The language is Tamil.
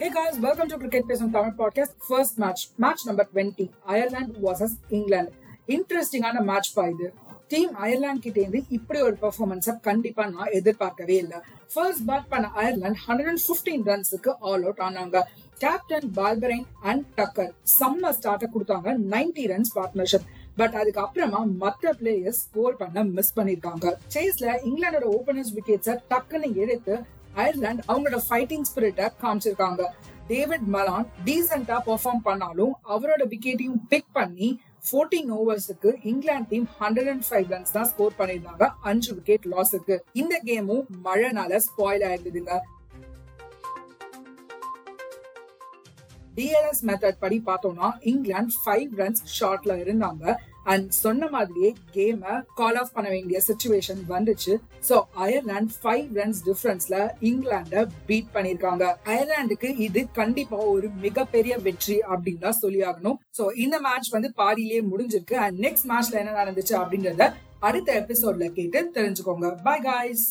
Hey guys, welcome to Cricket பேசும் Tamil podcast first match match number twenty Ireland versus England இன்ட்ரெஸ்டிங்கான மேட்ச் பா இது. டீம் அயர்லாந்து கிட்டே இருந்து இப்படி ஒரு பெர்ஃபார்மன்ஸை கண்டிப்பா நான் எதிர்பார்க்கவே இல்லை. ஃபர்ஸ்ட் பேட் பண்ண அயர்லாந்து ஹண்ட்ரட் அண்ட் ஃபிஃப்டீன் ரன்ஸுக்கு ஆல் அவுட் ஆனாங்க. கேப்டன் பால்பரைன் அண்ட் டக்கர் செம்ம ஸ்டார்ட்டை கொடுத்தாங்க. நைன்டி ரன்ஸ் பார்ட்னர்ஷிப் பட் அதுக்கப்புறமா மத்த பிளேயர்ஸ் ஸ்கோர் பண்ண மிஸ் பண்ணிருக்காங்க. சேஸ்ல இங்கிலாந்தோட ஓபனர்ஸ் விக்கெட்ஸை டக்குன்னு எடுத்து அயர்லாந்து அவங்களோட ஃபைட்டிங் ஸ்பிரிட்டை காமிச்சிருக்காங்க. டேவிட் மலான் டீசெண்டா பெர்ஃபார்ம் பண்ணாலும் அவரோட விக்கெட்டையும் பிக் பண்ணி fourteen ஓவர்ஸுக்கு England team hundred and five runs தான் ஸ்கோர் பண்ணியிருந்தாங்க. அஞ்சு விக்கெட் லாஸுக்கு இந்த கேமும் மழைனால ஸ்பாயில் ஆயிருந்ததுங்க. டிஎல்எஸ் மெத்தட் படி பார்த்தோம்னா இங்கிலாந்து ஃபைவ் ரன்ஸ் ஷார்ட்ல இருந்தாங்க. அண்ட் சொன்ன மாதிரியே கேம கால் ஆஃப் பண்ண வேண்டிய சுச்சுவேஷன் வந்துச்சு. சோ அயர்லாந்து ஃபைவ் ரன்ஸ் டிஃபரன்ஸ்ல இங்கிலாண்ட பீட் பண்ணிருக்காங்க. அயர்லாந்துக்கு இது கண்டிப்பா ஒரு மிகப்பெரிய வெற்றி அப்படின்னு தான் சொல்லி ஆகணும். சோ இந்த மேட்ச் வந்து பாதியிலேயே முடிஞ்சிருக்கு. அண்ட் நெக்ஸ்ட் மேட்ச்ல என்ன நடந்துச்சு அப்படின்றத அடுத்த எபிசோட்ல கேட்டு தெரிஞ்சுக்கோங்க. By guys